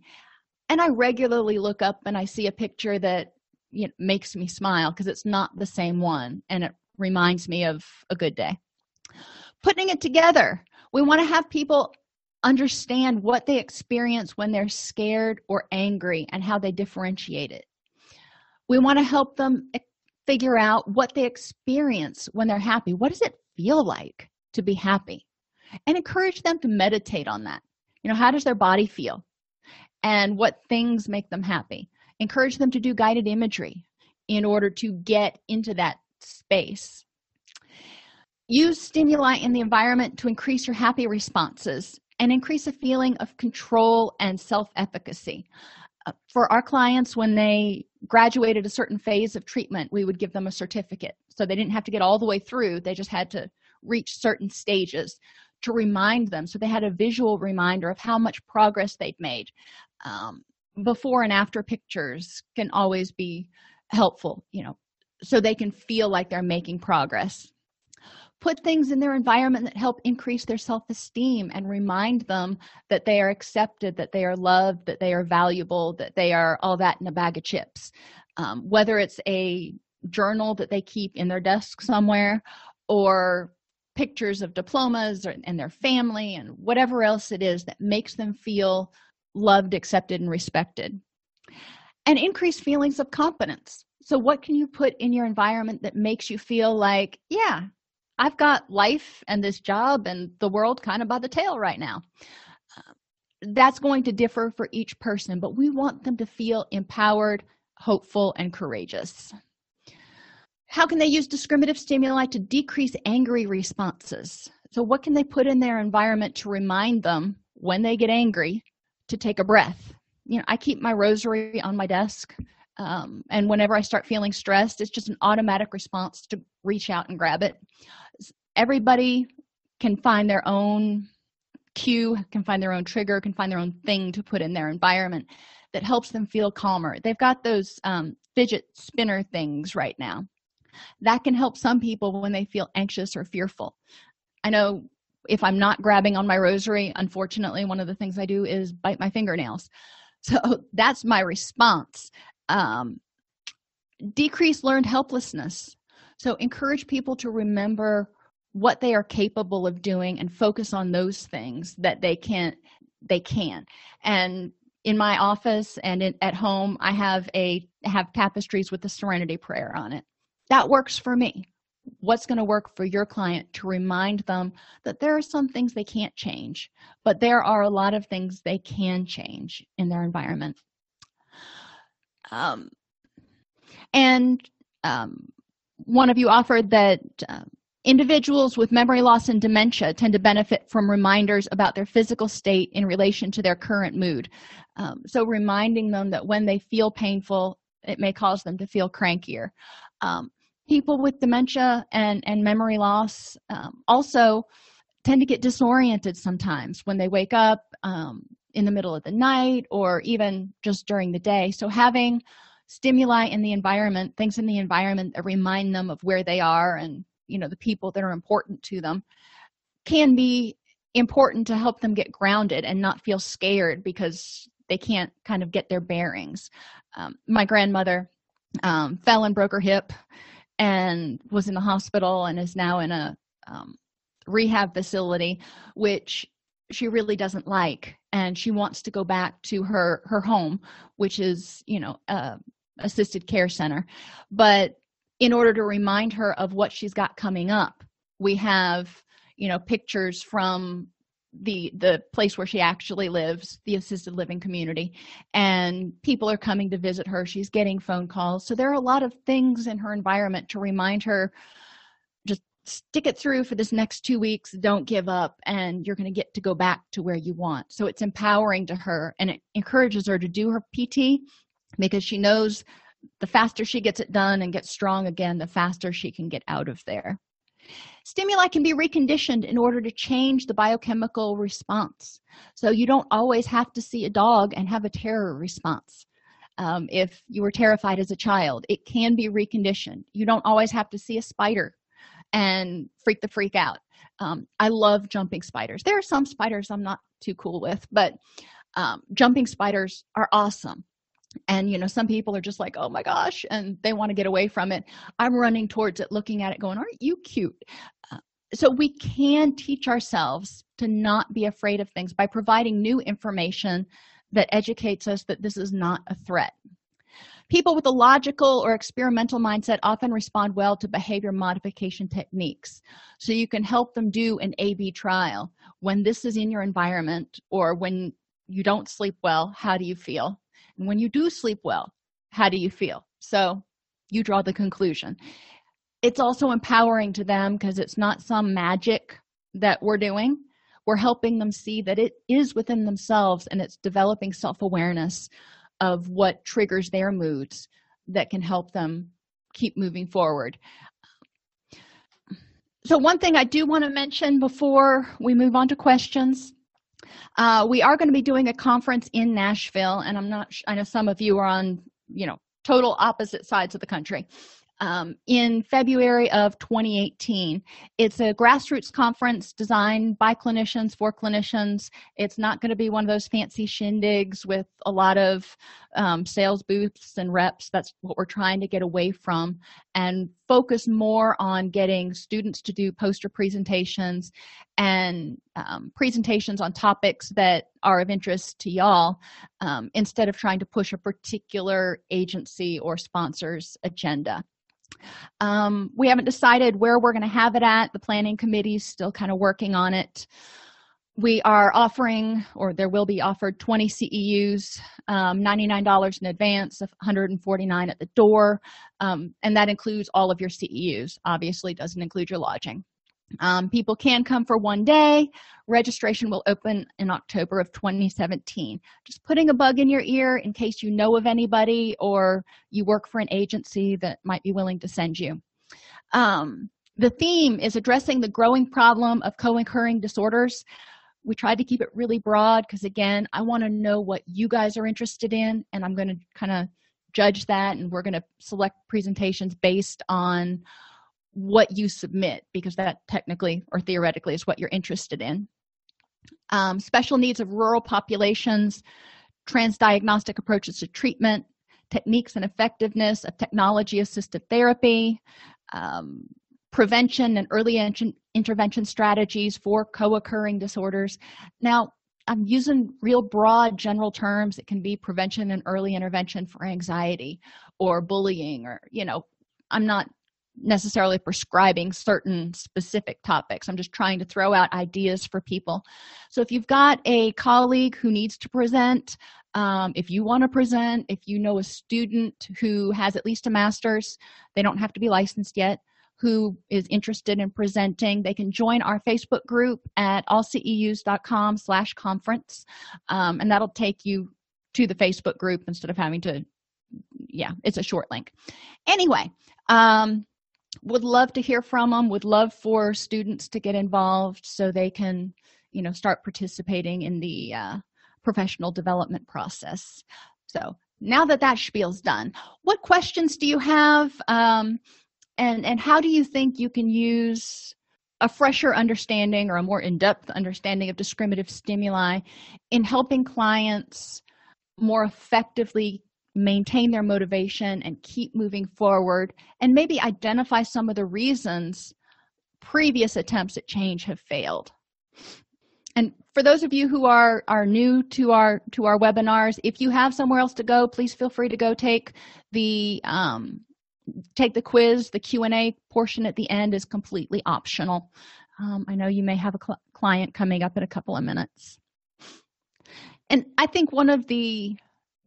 and i regularly look up and i see a picture that you know, makes me smile because it's not the same one and it reminds me of a good day. Putting it together we want to have people understand what they experience when they're scared or angry and how they differentiate it. We want to help them figure out what they experience when they're happy. What does it feel like to be happy? And encourage them to meditate on that. You know how does their body feel? And what things make them happy encourage them to do guided imagery in order to get into that space. Use stimuli in the environment to increase your happy responses and increase a feeling of control and self-efficacy. Uh, for our clients when they graduated a certain phase of treatment we would give them a certificate. So they didn't have to get all the way through they just had to reach certain stages to remind them. So they had a visual reminder of how much progress they'd made. Um, before and after pictures can always be helpful you know so they can feel like they're making progress. Put things in their environment that help increase their self-esteem and remind them that they are accepted that they are loved that they are valuable that they are all that in a bag of chips. Um, whether it's a journal that they keep in their desk somewhere or pictures of diplomas or, and their family and whatever else it is that makes them feel loved accepted and respected. And increase feelings of confidence so what can you put in your environment that makes you feel like yeah i've got life and this job and the world kind of by the tail right now? That's going to differ for each person but we want them to feel empowered hopeful and courageous. How can they use discriminative stimuli to decrease angry responses? So what can they put in their environment to remind them when they get angry to take a breath. You know i keep my rosary on my desk um, and whenever i start feeling stressed it's just an automatic response to reach out and grab it. Everybody can find their own cue can find their own trigger can find their own thing to put in their environment that helps them feel calmer. They've got those um, fidget spinner things right now. That can help some people when they feel anxious or fearful. I know if i'm not grabbing on my rosary unfortunately one of the things i do is bite my fingernails. [LAUGHS] So that's my response. Um, decrease learned helplessness. So encourage people to remember what they are capable of doing and focus on those things that they can they can. And in my office and in, at home i have a have tapestries with the serenity prayer on it. That works for me what's going to work for your client to remind them that there are some things they can't change but there are a lot of things they can change in their environment. Um, and um, one of you offered that uh, individuals with memory loss and dementia tend to benefit from reminders about their physical state in relation to their current mood. Um, so reminding them that when they feel painful it may cause them to feel crankier. Um, people with dementia and and memory loss um, also tend to get disoriented sometimes when they wake up um, in the middle of the night or even just during the day. So having stimuli in the environment things in the environment that remind them of where they are and you know the people that are important to them can be important to help them get grounded and not feel scared because they can't kind of get their bearings. Um, my grandmother um, fell and broke her hip and was in the hospital and is now in a um, rehab facility which she really doesn't like. And she wants to go back to her her home which is you know a assisted care center. But in order to remind her of what she's got coming up we have you know pictures from the the place where she actually lives the assisted living community. And people are coming to visit her. She's getting phone calls. So there are a lot of things in her environment to remind her just stick it through for this next two weeks. Don't give up. And you're going to get to go back to where you want. So it's empowering to her. And it encourages her to do her pt because she knows the faster she gets it done and gets strong again the faster she can get out of there Stimuli can be reconditioned in order to change the biochemical response. So you don't always have to see a dog and have a terror response. Um, if you were terrified as a child, it can be reconditioned. You don't always have to see a spider and freak the freak out. Um, I love jumping spiders. There are some spiders I'm not too cool with, but um, jumping spiders are awesome and you know some people are just like oh my gosh and they want to get away from it. I'm running towards it looking at it going aren't you cute? Uh, so we can teach ourselves to not be afraid of things by providing new information that educates us that this is not a threat. People with a logical or experimental mindset often respond well to behavior modification techniques. So you can help them do an a b trial. When this is in your environment or when you don't sleep well how do you feel and when you do sleep well how do you feel? So you draw the conclusion. It's also empowering to them because it's not some magic that we're doing. We're helping them see that it is within themselves and it's developing self-awareness of what triggers their moods that can help them keep moving forward. So one thing i do want to mention before we move on to questions uh, we are going to be doing a conference in nashville and i'm not i know some of you are on you know total opposite sides of the country um, in February of 2018. It's a grassroots conference designed by clinicians for clinicians. It's not going to be one of those fancy shindigs with a lot of um, sales booths and reps. That's what we're trying to get away from and focus more on getting students to do poster presentations and um, presentations on topics that are of interest to y'all um, instead of trying to push a particular agency or sponsor's agenda. Um, we haven't decided where we're going to have it at. The planning committee is still kind of working on it we are offering or there will be offered 20 ceus um, $99 in advance 149 at the door. Um, and that includes all of your ceus obviously doesn't include your lodging. Um, people can come for one day. Registration will open in october of 2017 just putting a bug in your ear in case you know of anybody or you work for an agency that might be willing to send you. Um, the theme is addressing the growing problem of co-occurring disorders we tried to keep it really broad because again i want to know what you guys are interested in and i'm going to kind of judge that and we're going to select presentations based on what you submit because that technically or theoretically is what you're interested in. Um, special needs of rural populations transdiagnostic approaches to treatment techniques and effectiveness of technology assisted therapy um, prevention and early in intervention strategies for co-occurring disorders now i'm using real broad general terms it can be prevention and early intervention for anxiety or bullying or you know i'm not necessarily prescribing certain specific topics. I'm just trying to throw out ideas for people. So if you've got a colleague who needs to present, um, if you want to present, if you know a student who has at least a master's, they don't have to be licensed yet, who is interested in presenting, they can join our Facebook group at allceus.com slash conference. Um, and that'll take you to the Facebook group instead of having to, yeah, it's a short link. Anyway, um, would love to hear from them would love for students to get involved so they can you know start participating in the uh, professional development process so now that that spiel's done what questions do you have um, and and how do you think you can use a fresher understanding or a more in-depth understanding of discriminative stimuli in helping clients more effectively maintain their motivation and keep moving forward and maybe identify some of the reasons previous attempts at change have failed? And for those of you who are are new to our to our webinars if you have somewhere else to go please feel free to go take the um, take the quiz the q&a portion at the end is completely optional. Um, i know you may have a cl client coming up in a couple of minutes. And i think one of the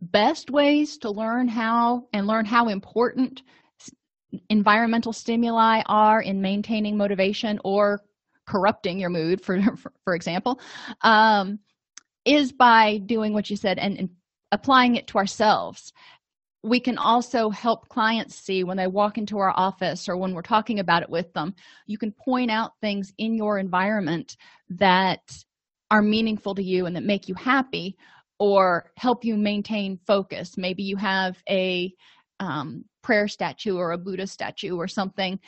best ways to learn how and learn how important environmental stimuli are in maintaining motivation or corrupting your mood for for, example um, is by doing what you said and, and applying it to ourselves we can also help clients see when they walk into our office or when we're talking about it with them you can point out things in your environment that are meaningful to you and that make you happy or help you maintain focus. Maybe you have a um, prayer statue or a buddha statue or something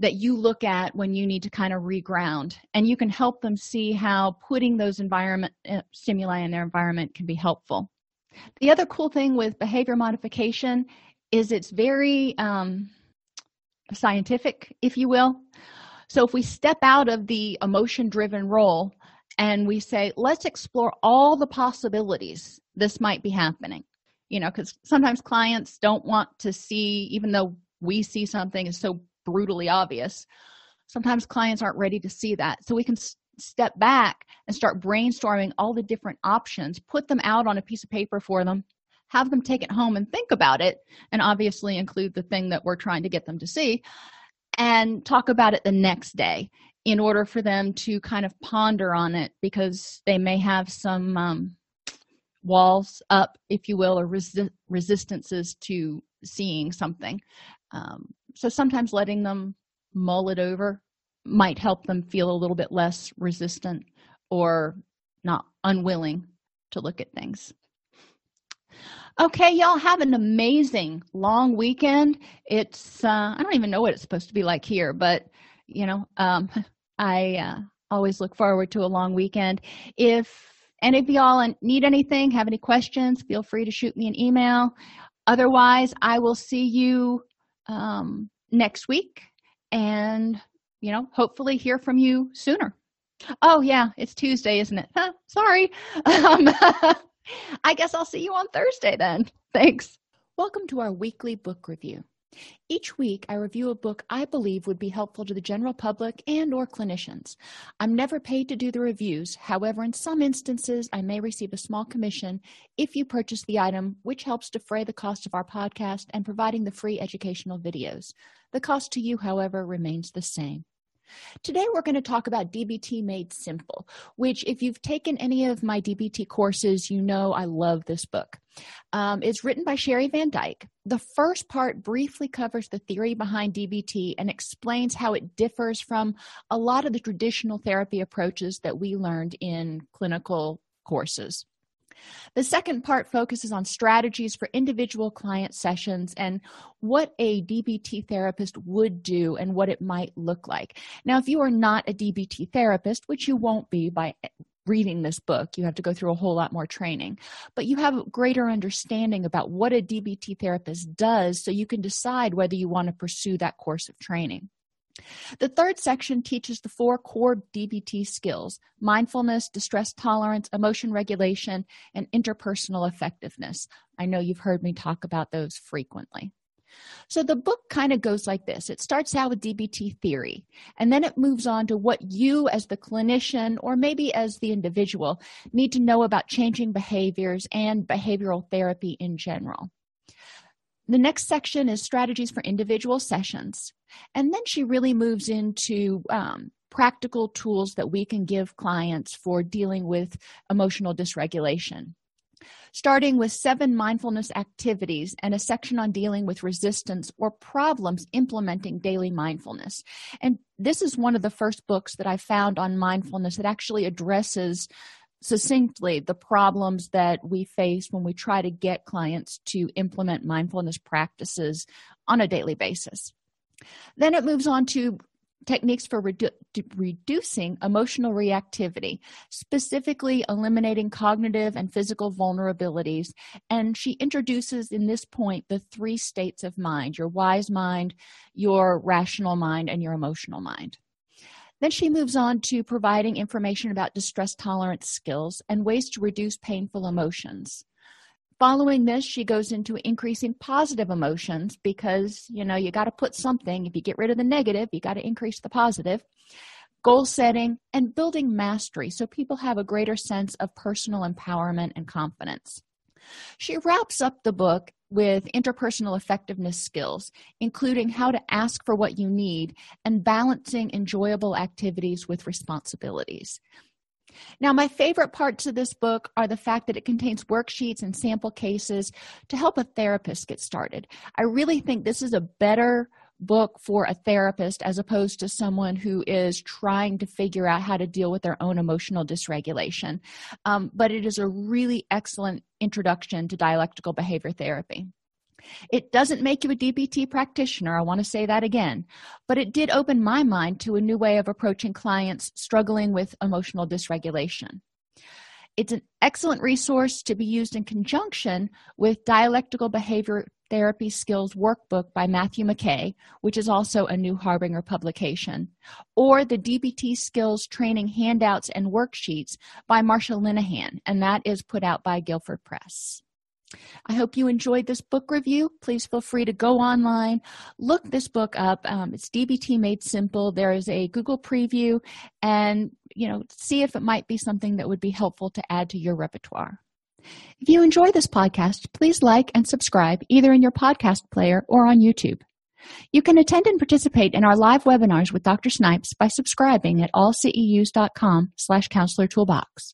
that you look at when you need to kind of reground and you can help them see how putting those environment uh, stimuli in their environment can be helpful the other cool thing with behavior modification is it's very um, scientific if you will. So if we step out of the emotion driven role and we say let's explore all the possibilities this might be happening. You know because sometimes clients don't want to see even though we see something is so brutally obvious sometimes clients aren't ready to see that. So we can step back and start brainstorming all the different options put them out on a piece of paper for them have them take it home and think about it and obviously include the thing that we're trying to get them to see and talk about it the next day in order for them to kind of ponder on it because they may have some um, walls up if you will or resi resistances to seeing something. Um, so sometimes letting them mull it over might help them feel a little bit less resistant or not unwilling to look at things. Okay y'all have an amazing long weekend. It's uh, i don't even know what it's supposed to be like here but you know um, [LAUGHS] i uh, always look forward to a long weekend. If any of y'all need anything have any questions feel free to shoot me an email. Otherwise i will see you um, next week and you know hopefully hear from you sooner oh yeah it's tuesday isn't it huh, sorry [LAUGHS] um, [LAUGHS] i guess i'll see you on thursday then thanks welcome to our weekly book review each week, I review a book I believe would be helpful to the general public and or clinicians. I'm never paid to do the reviews. However, in some instances, I may receive a small commission if you purchase the item, which helps defray the cost of our podcast and providing the free educational videos. The cost to you, however, remains the same. Today, we're going to talk about DBT Made Simple, which, if you've taken any of my DBT courses, you know I love this book. Um, it's written by Sheri Van Dijk. The first part briefly covers the theory behind DBT and explains how it differs from a lot of the traditional therapy approaches that we learned in clinical courses. The second part focuses on strategies for individual client sessions and what a DBT therapist would do and what it might look like. Now, if you are not a DBT therapist, which you won't be by reading this book, you have to go through a whole lot more training, but you have a greater understanding about what a DBT therapist does so you can decide whether you want to pursue that course of training. The third section teaches the four core DBT skills mindfulness, distress tolerance, emotion regulation, and interpersonal effectiveness. I know you've heard me talk about those frequently. So the book kind of goes like this it starts out with DBT theory, and then it moves on to what you, as the clinician or maybe as the individual, need to know about changing behaviors and behavioral therapy in general. The next section is strategies for individual sessions. And then she really moves into um, practical tools that we can give clients for dealing with emotional dysregulation starting with seven mindfulness activities and a section on dealing with resistance or problems implementing daily mindfulness. And this is one of the first books that I found on mindfulness that actually addresses succinctly the problems that we face when we try to get clients to implement mindfulness practices on a daily basis. Then it moves on to techniques for redu- reducing emotional reactivity, specifically eliminating cognitive and physical vulnerabilities. And she introduces in this point the three states of mind your wise mind, your rational mind, and your emotional mind. Then she moves on to providing information about distress tolerance skills and ways to reduce painful emotions. Following this, she goes into increasing positive emotions because, you know, you got to put something. If you get rid of the negative, you got to increase the positive. Goal setting and building mastery so people have a greater sense of personal empowerment and confidence. She wraps up the book with interpersonal effectiveness skills, including how to ask for what you need and balancing enjoyable activities with responsibilities. Now, my favorite parts of this book are the fact that it contains worksheets and sample cases to help a therapist get started. I really think this is a better book for a therapist as opposed to someone who is trying to figure out how to deal with their own emotional dysregulation. Um, but it is a really excellent introduction to dialectical behavior therapy. It doesn't make you a DBT practitioner, I want to say that again, but it did open my mind to a new way of approaching clients struggling with emotional dysregulation. It's an excellent resource to be used in conjunction with Dialectical Behavior Therapy Skills Workbook by Matthew McKay, which is also a new Harbinger publication, or the DBT Skills Training Handouts and Worksheets by Marsha Linehan, and that is put out by Guilford Press. I hope you enjoyed this book review. Please feel free to go online, look this book up. Um, it's DBT Made Simple. There is a Google preview, and you know, see if it might be something that would be helpful to add to your repertoire. If you enjoy this podcast, please like and subscribe either in your podcast player or on YouTube. You can attend and participate in our live webinars with Dr. Snipes by subscribing at allceus.com slash counselor toolbox.